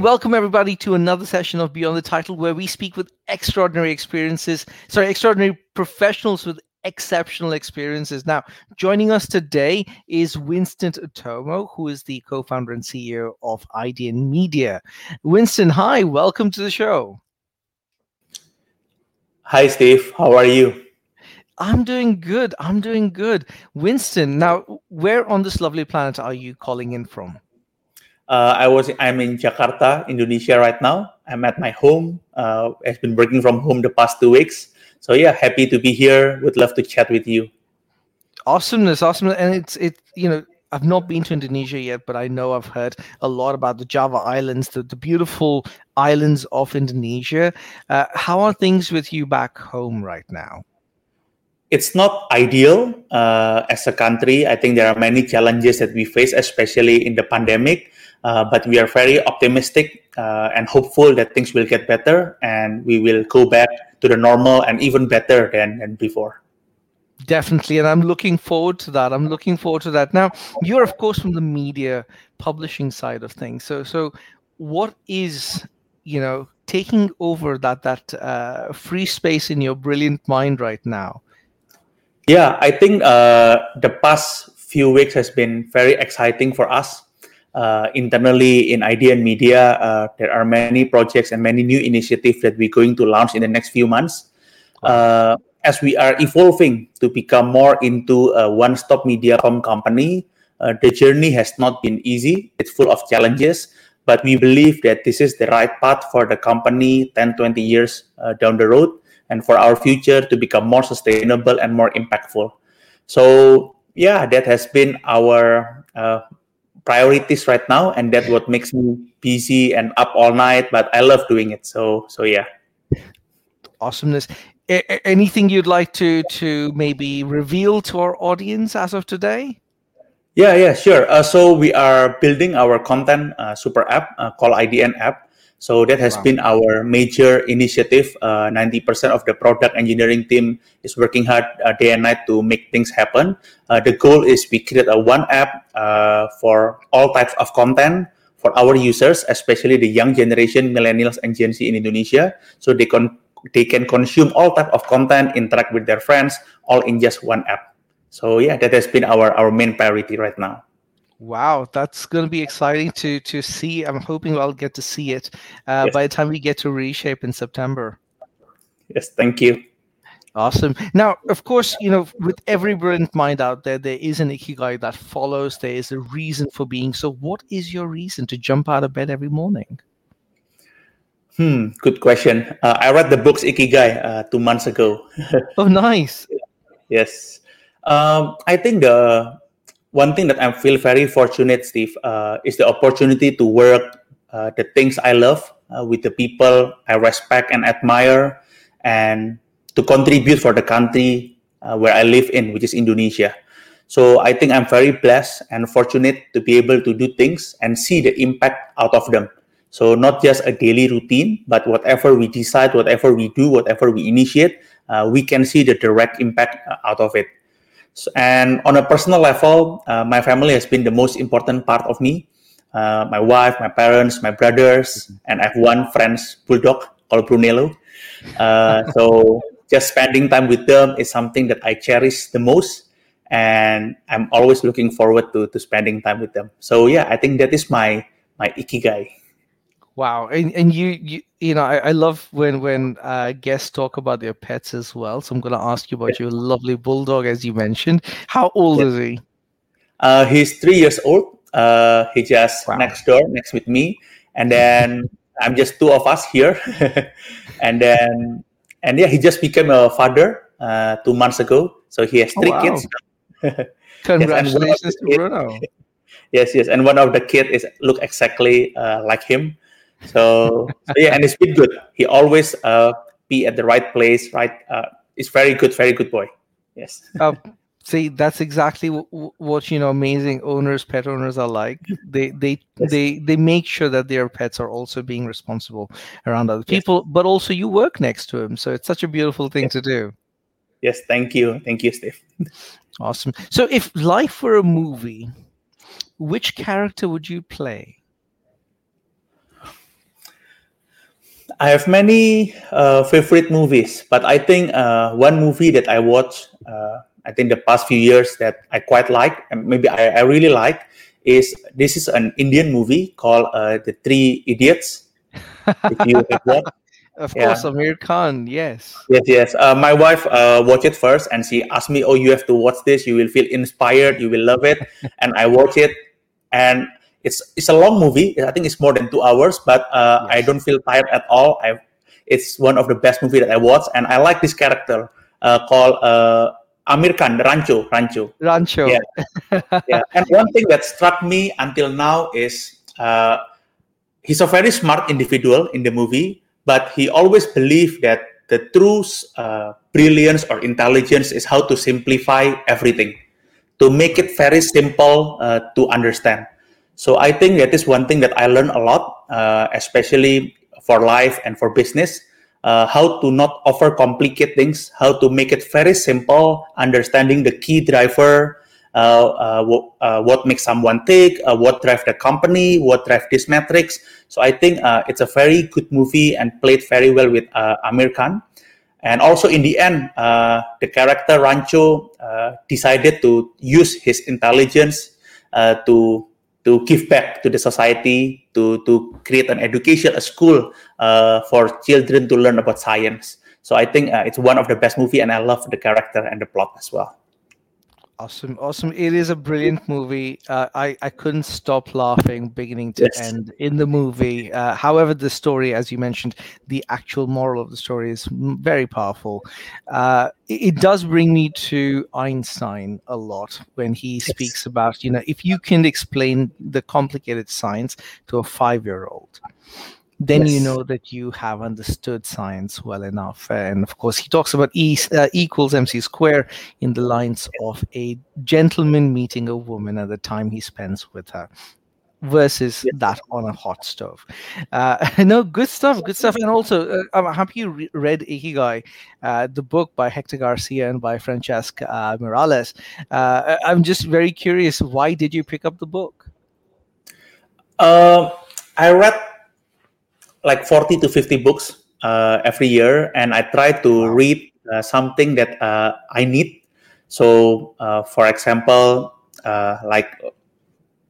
welcome everybody to another session of Beyond the Title, where we speak with extraordinary experiences, sorry, extraordinary professionals with exceptional experiences. Now, joining us today is Winston Utomo, who is the co founder and CEO of IDN Media. Winston, hi, welcome to the show. Hi, Steve. How are you? I'm doing good. I'm doing good. Winston, now, where on this lovely planet are you calling in from? Uh, I was I'm in Jakarta, Indonesia right now. I'm at my home. Uh, I've been working from home the past two weeks. So yeah, happy to be here. Would love to chat with you. Awesomeness, awesome, and it's it. You know, I've not been to Indonesia yet, but I know I've heard a lot about the Java Islands, the, the beautiful islands of Indonesia. Uh, how are things with you back home right now? It's not ideal uh, as a country. I think there are many challenges that we face, especially in the pandemic. Uh, but we are very optimistic uh, and hopeful that things will get better and we will go back to the normal and even better than, than before. Definitely, and I'm looking forward to that. I'm looking forward to that. Now, you're of course from the media publishing side of things. So, so what is you know taking over that that uh, free space in your brilliant mind right now? Yeah, I think uh, the past few weeks has been very exciting for us uh, internally in IDN Media, uh, there are many projects and many new initiatives that we're going to launch in the next few months. Uh, as we are evolving to become more into a one-stop media com company, uh, the journey has not been easy. It's full of challenges, but we believe that this is the right path for the company 10, 20 years uh, down the road and for our future to become more sustainable and more impactful. So yeah, that has been our uh, priorities right now and that's what makes me busy and up all night but i love doing it. So so yeah. Awesomeness. A- anything you'd like to to maybe reveal to our audience as of today? Yeah yeah sure. Uh, so we are building our content uh, super app uh, called idn app so that has wow. been our major initiative. Uh, 90% of the product engineering team is working hard uh, day and night to make things happen. Uh, the goal is we create a one app uh, for all types of content for our users, especially the young generation, millennials and Gen Z in Indonesia, so they can they can consume all type of content, interact with their friends, all in just one app. So yeah, that has been our our main priority right now. Wow, that's going to be exciting to to see. I'm hoping I'll get to see it uh, yes. by the time we get to reshape in September. Yes, thank you. Awesome. Now, of course, you know, with every brilliant mind out there, there is an ikigai that follows. There is a reason for being. So, what is your reason to jump out of bed every morning? Hmm, good question. Uh, I read the books Ikigai uh, two months ago. oh, nice. yes. Um, I think the one thing that I feel very fortunate, Steve, uh, is the opportunity to work uh, the things I love uh, with the people I respect and admire, and to contribute for the country uh, where I live in, which is Indonesia. So I think I'm very blessed and fortunate to be able to do things and see the impact out of them. So not just a daily routine, but whatever we decide, whatever we do, whatever we initiate, uh, we can see the direct impact out of it. So, and on a personal level, uh, my family has been the most important part of me. Uh, my wife, my parents, my brothers, and I have one French bulldog called Brunello. Uh, so just spending time with them is something that I cherish the most, and I'm always looking forward to to spending time with them. So yeah, I think that is my my ikigai. Wow, and and you you you know I, I love when when uh, guests talk about their pets as well. So I'm going to ask you about your lovely bulldog, as you mentioned. How old is he? Uh, he's three years old. Uh, he just wow. next door, next with me, and then I'm just two of us here, and then and yeah, he just became a father uh, two months ago. So he has oh, three oh, wow. kids. Congratulations yes, to Bruno. yes, yes, and one of the kids is look exactly uh, like him. So, so yeah, and it's been good. He always uh, be at the right place, right? Uh, it's very good, very good boy. Yes. Uh, see, that's exactly w- what you know. Amazing owners, pet owners are like. They they yes. they they make sure that their pets are also being responsible around other people, yes. but also you work next to him, so it's such a beautiful thing yes. to do. Yes, thank you, thank you, Steve. awesome. So, if life were a movie, which character would you play? I have many uh, favorite movies, but I think uh, one movie that I watched, uh, I think the past few years that I quite like, and maybe I, I really like, is this is an Indian movie called uh, The Three Idiots. if you have watched. Of yeah. course, Aamir Khan. Yes. Yes, yes. Uh, my wife uh, watched it first, and she asked me, "Oh, you have to watch this. You will feel inspired. You will love it." and I watched it, and it's it's a long movie. I think it's more than two hours, but uh, yes. I don't feel tired at all. I it's one of the best movie that I watched, and I like this character uh, called uh, Aamir Khan, Rancho, Rancho. Rancho. Yeah. yeah. And one thing that struck me until now is uh, he's a very smart individual in the movie, but he always believed that the true uh, brilliance or intelligence is how to simplify everything, to make it very simple uh, to understand. So I think that is one thing that I learned a lot, uh, especially for life and for business. Uh, how to not overcomplicate things, how to make it very simple, understanding the key driver, uh, uh, what, uh, what makes someone tick, uh, what drive the company, what drive these metrics. So I think it's a very good movie and played very well with Aamir Khan. And also in the end, the character Rancho decided to use his intelligence to to give back to the society, to to create an education, a school uh, for children to learn about science. So I think uh, it's one of the best movie, and I love the character and the plot as well. Awesome, awesome! It is a brilliant movie. Uh, I I couldn't stop laughing beginning to yes. end in the movie. Uh, however, the story, as you mentioned, the actual moral of the story is very powerful. Uh, it, it, does bring me to Einstein a lot when he yes. speaks about you know if you can explain the complicated science to a five-year-old then yes. you know that you have understood science well enough. And of course, he talks about E uh, equals MC square in the lines of a gentleman meeting a woman at the time he spends with her versus yes. that on a hot stove. Uh, no, good stuff, good stuff. And also, uh, I'm happy you re- read Ikigai, uh, the book by Hector Garcia and by Francesc uh, Miralles. Uh, I'm just very curious, why did you pick up the book? Uh, I read like 40 to 50 books uh, every year, and I try to read uh, something that uh, I need. So, uh, for example, uh, like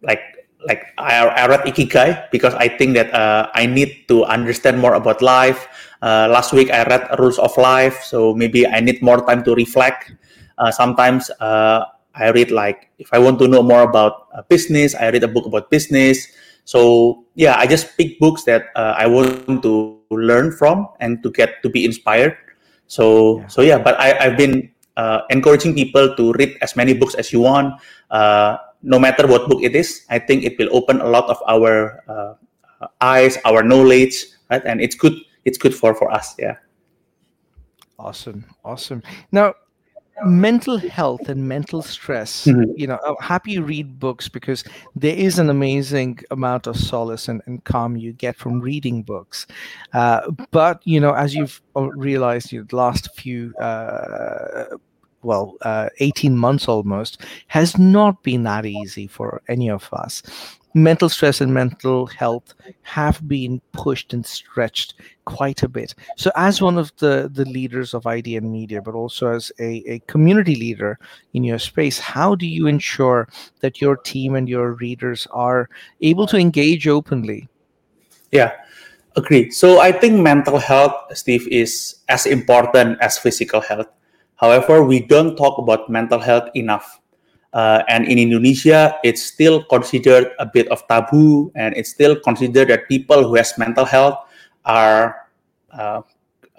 like like I, I read Ikigai because I think that uh, I need to understand more about life. last week I read Rules of Life, so maybe I need more time to reflect. sometimes I read like if I want to know more about business, I read a book about business. So yeah, I just pick books that uh, I want to learn from and to get to be inspired. So yeah. so yeah, but I, I've been uh, encouraging people to read as many books as you want, uh, no matter what book it is. I think it will open a lot of our uh, eyes, our knowledge, right? And it's good. It's good for for us. Yeah. Awesome, awesome. Now, mental health and mental stress mm-hmm. you know i'm happy you read books because there is an amazing amount of solace and, and calm you get from reading books uh, but you know as you've realized you know, the last few uh, well, uh, 18 months almost, has not been that easy for any of us mental stress and mental health have been pushed and stretched quite a bit. So, as one of the, the leaders of IDN Media, but also as a, a community leader in your space, how do you ensure that your team and your readers are able to engage openly? Yeah, agree. So, I think mental health, Steve, is as important as physical health. However, we don't talk about mental health enough uh, and in Indonesia, it's still considered a bit of taboo, and it's still considered that people who has mental health are uh,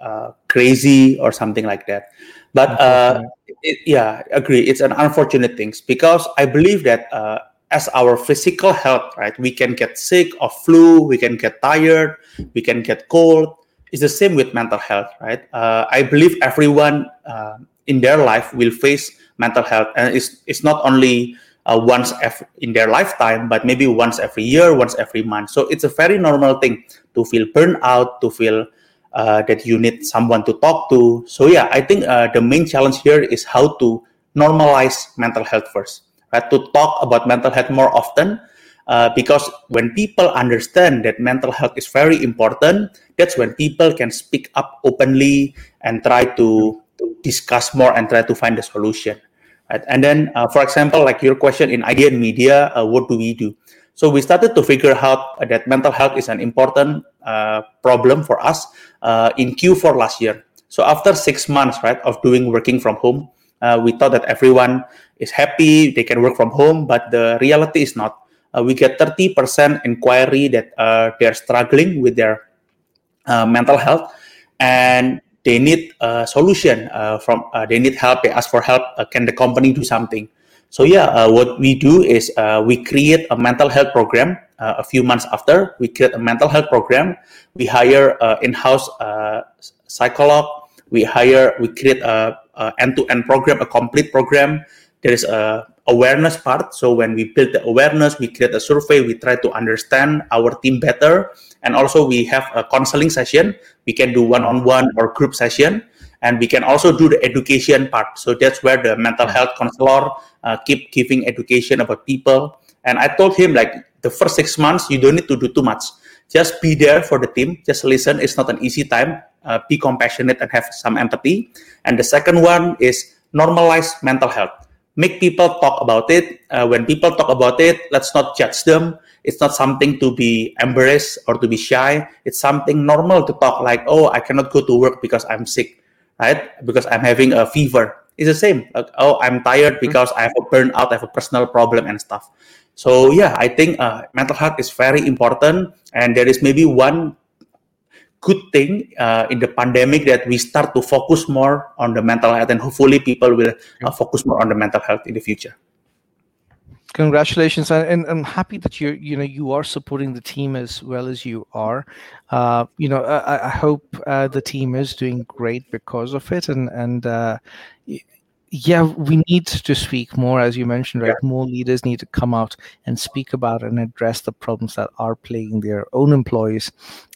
uh, crazy or something like that. But uh, it, yeah, agree. It's an unfortunate thing because I believe that uh, as our physical health, right, we can get sick of flu, we can get tired, we can get cold. It's the same with mental health, right? Uh, I believe everyone in their life will face mental health. And it's it's not only uh, once every, in their lifetime but maybe once every year once every month. So it's a very normal thing to feel burnout to feel uh, that you need someone to talk to. So yeah i think uh, the main challenge here is how to normalize mental health first right? To talk about mental health more often uh, because when people understand that mental health is very important, that's when people can speak up openly and try to, to discuss more and try to find a solution. Right? And then, uh, for example, like your question in IDN Media, uh, what do we do? So we started to figure out that mental health is an important uh, problem for us uh, in Q4 last year. So after six months, right, of doing working from home, uh, we thought that everyone is happy, they can work from home, but the reality is not. We get 30% inquiry that they're struggling with their mental health and they need a solution from, they need help, they ask for help. can the company do something? So yeah, uh, what we do is uh, we create a mental health program. Uh, a few months after, we create a mental health program. We hire in-house psychologist. We hire, we create a, a end-to-end program, a complete program. There is a awareness part. So when we build the awareness, we create a survey. We try to understand our team better, and also we have a counseling session. We can do one-on-one or group session. And we can also do the education part. So that's where the mental health counselor uh, keep giving education about people. And i told him like the first six months you don't need to do too much. Just be there for the team. Just listen. It's not an easy time. Uh, be compassionate and have some empathy. And the second one is normalize mental health. Make people talk about it. Uh, when people talk about it let's not judge them it's not something to be embarrassed or to be shy it's something normal to talk like oh i cannot go to work because i'm sick right? Because I'm having a fever. It's the same. Like, oh, I'm tired mm-hmm. because I have a burnout, I have a personal problem and stuff. So yeah, I think uh, mental health is very important, and there is maybe one good thing uh, in the pandemic that we start to focus more on the mental health, and hopefully people will uh, focus more on the mental health in the future congratulations and, i'm happy that you're you know you are supporting the team as well as you are. Uh, you know i, I hope uh, the team is doing great because of it and and uh, yeah we need to speak more as you mentioned right yeah. more leaders need to come out and speak about and address the problems that are plaguing their own employees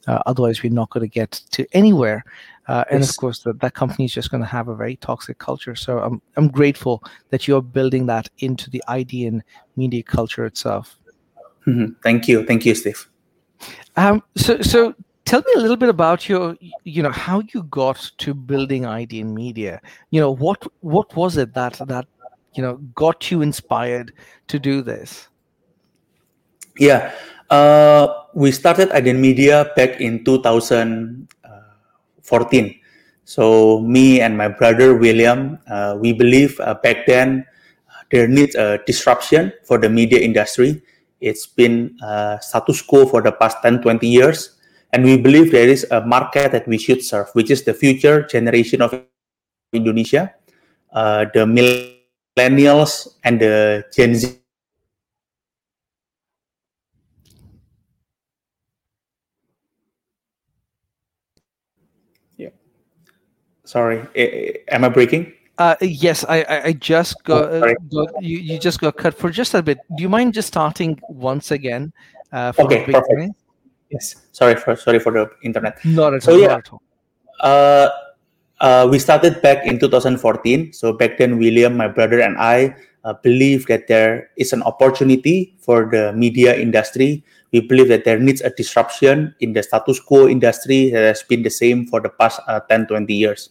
uh, otherwise we're not going to get to anywhere uh, and yes. of course, that, that company is just going to have a very toxic culture. So I'm, I'm grateful that you're building that into the ID and media culture itself. Mm-hmm. Thank you. Thank you, Steve. Um, so, so tell me a little bit about your, you know, how you got to building IDN Media. You know, what what was it that that you know got you inspired to do this? Yeah, uh, we started IDN Media back in 2014 So me and my brother William, uh, we believe uh, back then uh, there needs a disruption for the media industry. It's been uh, status quo for the past 10, 20 years. And we believe there is a market that we should serve, which is the future generation of Indonesia, uh, the millennials and the Gen Z Sorry, am I breaking? Uh, yes, I, I just got, oh, got, you, you just got cut for just a bit. Do you mind just starting once again? Uh, okay, perfect. Yes, sorry for sorry for the internet. Not at so, all. Yeah, uh, uh, we started back in 2014. So back then, William, my brother, and I uh, believe that there is an opportunity for the media industry. We believe that there needs a disruption in the status quo industry that has been the same for the past uh, 10, 20 years.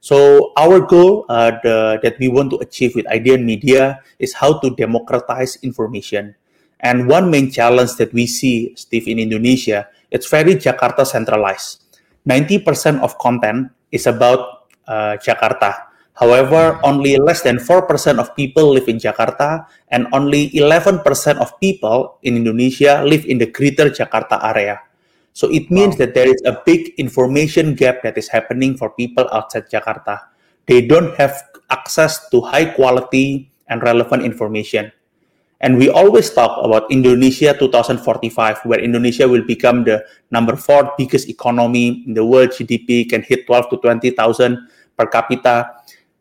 So our goal uh, the, that we want to achieve with IDN Media is how to democratize information. And one main challenge that we see, Steve, in Indonesia, it's very Jakarta centralized. 90% of content is about uh, Jakarta. However, only less than 4% of people live in Jakarta, and only 11% of people in Indonesia live in the greater Jakarta area. So it means wow. that there is a big information gap that is happening for people outside Jakarta. They don't have access to high quality and relevant information. And we always talk about Indonesia 2045, where Indonesia will become the number four biggest economy in the world. GDP can hit 12 to 20,000 per capita.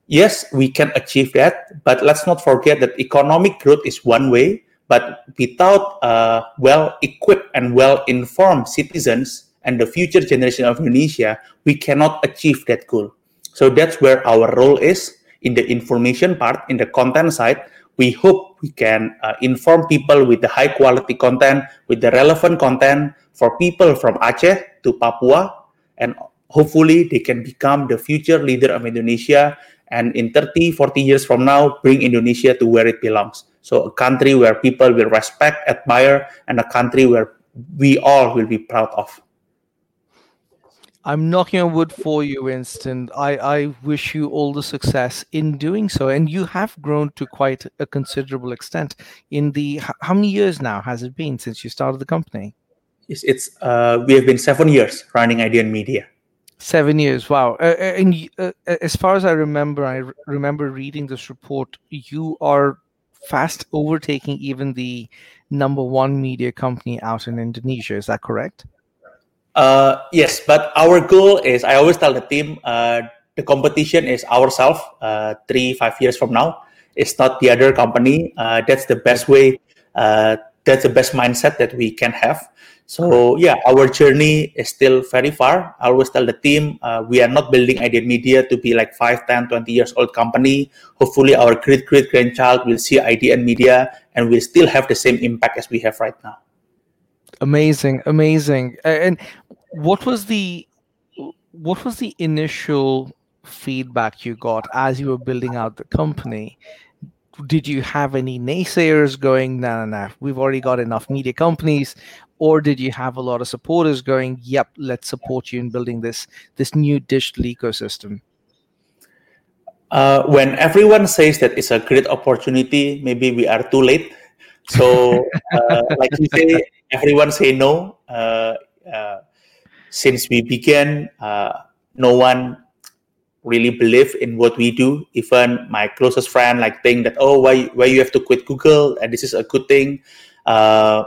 Yes, we can achieve that, but let's not forget that economic growth is one way, but without uh, well-equipped and well-informed citizens and the future generation of Indonesia, we cannot achieve that goal. So that's where our role is in the information part, in the content side. We hope we can uh, inform people with the high quality content, with the relevant content for people from Aceh to Papua, and hopefully they can become the future leader of Indonesia. And in 30, 40 years from now, bring Indonesia to where it belongs. So, a country where people will respect, admire, and a country where we all will be proud of. I'm knocking on wood for you, Winston. I, I wish you all the success in doing so. And you have grown to quite a considerable extent. In the how many years now has it been since you started the company? It's, it's uh, we have been seven years running IDN Media. Seven years, wow! Uh, uh and uh, uh, as far as I remember, I remember reading this report. You are fast overtaking even the number one media company out in Indonesia. Is that correct? Uh, yes, but our goal is I always tell the team uh, the competition is ourselves uh, three, five years from now. It's not the other company. Uh, that's the best way. Uh, that's the best mindset that we can have. So yeah, our journey is still very far. I always tell the team uh, we are not building IDN Media to be like 5, 10, 20 years old company. Hopefully our great great grandchild will see IDN Media and will still have the same impact as we have right now. Amazing, amazing. And what was the what was the initial feedback you got as you were building out the company? Did you have any naysayers going, no, no, no, we've already got enough media companies? Or did you have a lot of supporters going, yep, let's support you in building this this new digital ecosystem? Uh, when everyone says that it's a great opportunity, maybe we are too late. So, uh, like you say, everyone say no. Uh, uh since we began, uh, no one really believe in what we do. Even my closest friend like think that oh why why you have to quit Google and this is a good thing. Uh,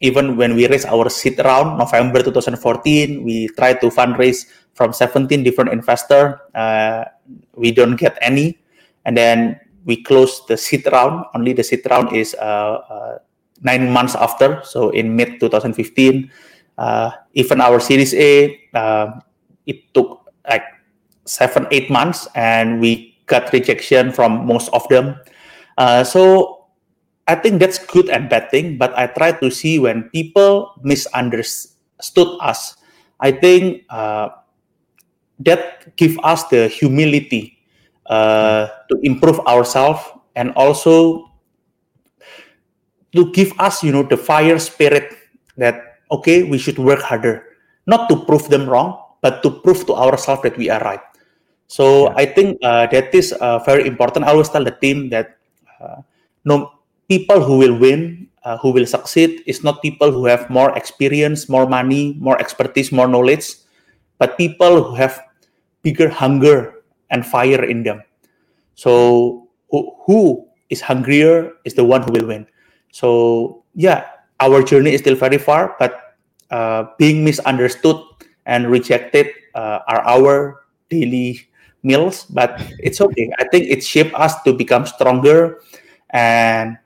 even when we raise our seed round November 2014, we try to fundraise from 17 different investor. Uh, we don't get any, and then we close the seed round. Only the seed round is uh, uh nine months after, so in mid 2015 uh, even our Series A, uh, it took like seven, eight months, and we got rejection from most of them. Uh, so I think that's good and bad thing. But I try to see when people misunderstood us. I think uh, that give us the humility uh, to improve ourselves and also to give us, you know, the fire spirit that okay, we should work harder, not to prove them wrong, but to prove to ourselves that we are right. So yeah. I think uh, that is uh, very important. I always tell the team that uh, no people who will win, uh, who will succeed, is not people who have more experience, more money, more expertise, more knowledge, but people who have bigger hunger and fire in them. So who, who is hungrier is the one who will win. So yeah, our journey is still very far, but uh, being misunderstood and rejected uh, are our daily meals. But it's okay. I think it shaped us to become stronger, and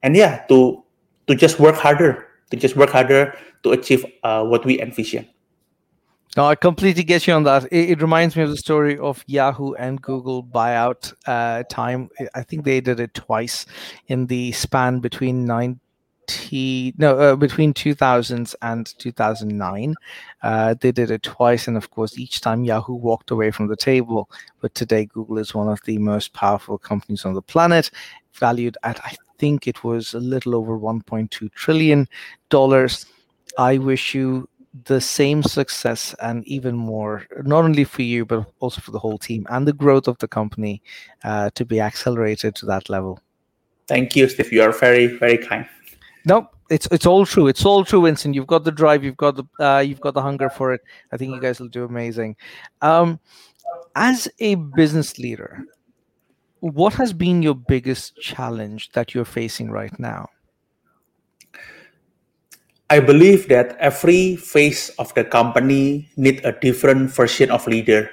and yeah, to to just work harder, to just work harder to achieve uh, what we envision. No, I completely get you on that. It, it, reminds me of the story of Yahoo and Google buyout uh, time. I think they did it twice in the span between nine, T no uh, between 2000s and 2009 uh, they did it twice and of course each time yahoo walked away from the table but today google is one of the most powerful companies on the planet valued at i think it was a little over 1.2 trillion dollars i wish you the same success and even more not only for you but also for the whole team and the growth of the company uh, to be accelerated to that level thank you steve you are very very kind no, it's it's all true. It's all true, Winston. You've got the drive. You've got the uh, you've got the hunger for it. I think you guys will do amazing. Um, as a business leader, what has been your biggest challenge that you're facing right now? I believe that every phase of the company need a different version of leader.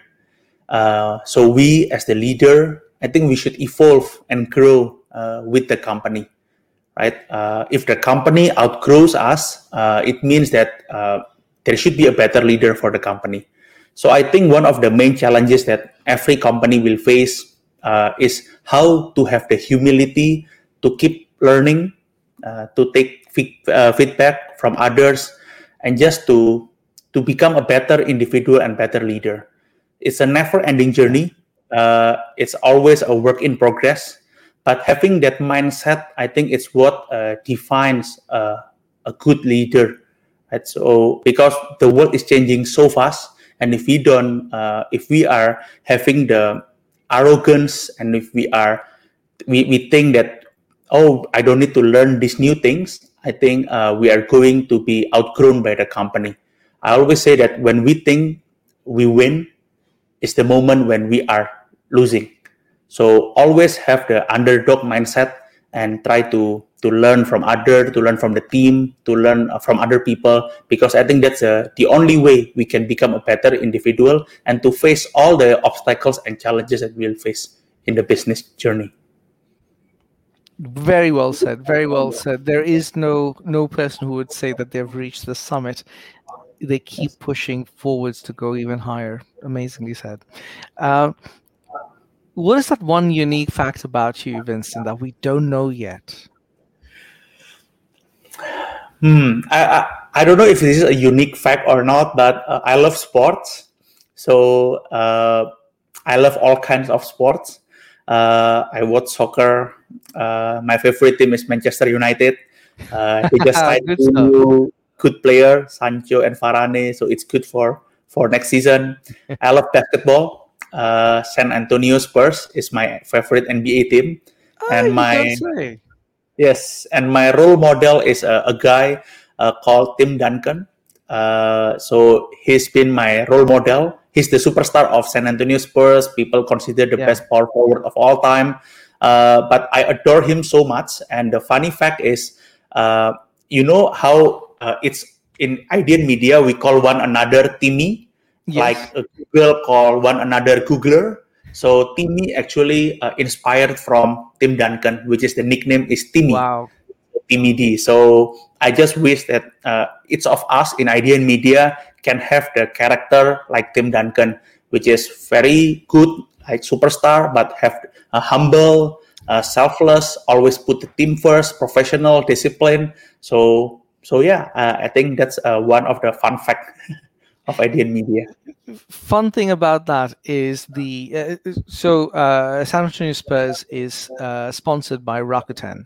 Uh, so we, as the leader, I think we should evolve and grow uh, with the company right? Uh, if the company outgrows us, uh, it means that uh, there should be a better leader for the company. So I think one of the main challenges that every company will face uh, is how to have the humility to keep learning, to take feedback from others, and just to to become a better individual and better leader. It's a never-ending journey. Uh, it's always a work in progress. But having that mindset, I think it's what uh, defines uh, a good leader. Right? So because the world is changing so fast, and if we don't, uh, if we are having the arrogance, and if we are, we, we think that oh, I don't need to learn these new things. I think uh, we are going to be outgrown by the company. I always say that when we think we win, is the moment when we are losing. So always have the underdog mindset and try to to learn from other, to learn from the team, to learn uh, from other people, because I think that's uh, the only way we can become a better individual and to face all the obstacles and challenges that we'll face in the business journey. Very well said. Very well said. There is no no person who would say that they've reached the summit. They keep pushing forwards to go even higher. Amazingly said. Uh, what is that one unique fact about you, Vincent, that we don't know yet? Hmm. I, I, I don't know if this is a unique fact or not, but uh, I love sports. So uh, I love all kinds of sports. Uh, I watch soccer. Uh, my favorite team is Manchester United. Uh, they just signed good, new good player, Sancho and Varane, so it's good for for next season. I love basketball. Uh, San Antonio Spurs is my favorite NBA team, oh, and my yes, and my role model is a, a guy uh, called Tim Duncan. Uh, so he's been my role model he's the superstar of San Antonio Spurs. People consider the yeah. best power forward of all time. Uh, but I adore him so much. And the funny fact is, uh, you know how uh, it's in IDN media we call one another Timmy, yes. like Google call one another Googler. So Timmy actually uh, inspired from Tim Duncan, which is the nickname is Timmy. Wow. Timmy D. So I just wish that uh, each of us in IDN media can have the character like Tim Duncan, which is very good, like superstar, but have a humble, uh, selfless, always put the team first, professional, discipline. So, so yeah, uh, I think that's uh, one of the fun fact of IDN Media. Fun thing about that is the uh, so uh, San Antonio Spurs is uh, sponsored by Rakuten,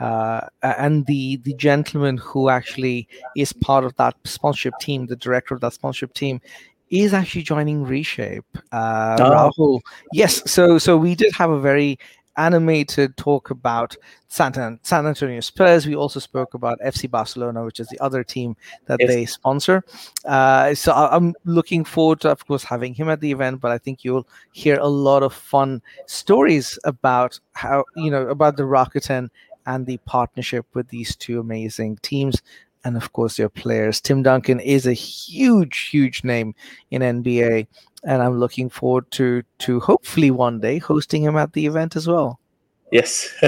uh, and the the gentleman who actually is part of that sponsorship team, the director of that sponsorship team, is actually joining Reshape. Uh, oh. Rahul, yes. So so we did have a very animated talk about San, San Antonio Spurs. We also spoke about FC Barcelona, which is the other team that yes. they sponsor. Uh, so I'm looking forward to, of course, having him at the event. But I think you'll hear a lot of fun stories about how you know about the Rakuten and the partnership with these two amazing teams and of course your players. Tim Duncan is a huge, huge name in NBA, and I'm looking forward to to hopefully one day hosting him at the event as well. Yes.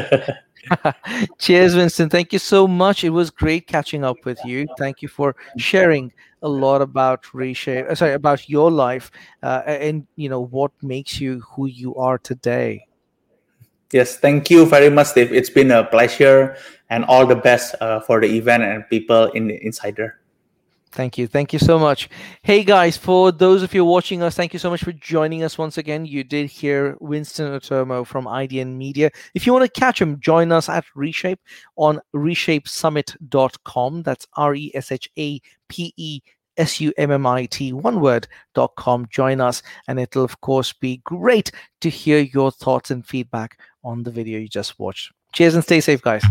Cheers, Winston. Thank you so much. It was great catching up with you. Thank you for sharing a lot about reshape. Uh, sorry, about your life uh, and you know what makes you who you are today. Yes, thank you very much, Steve. It's been a pleasure and all the best uh, for the event and people in the Insider. Thank you. Thank you so much. Hey guys, for those of you watching us, thank you so much for joining us once again. You did hear Winston Utomo from IDN Media. If you want to catch him, join us at Reshape on reshapesummit.com. That's R E S H A P E S U M M I T, one word, dot com. Join us, and it'll, of course, be great to hear your thoughts and feedback on the video you just watched. Cheers and stay safe, guys.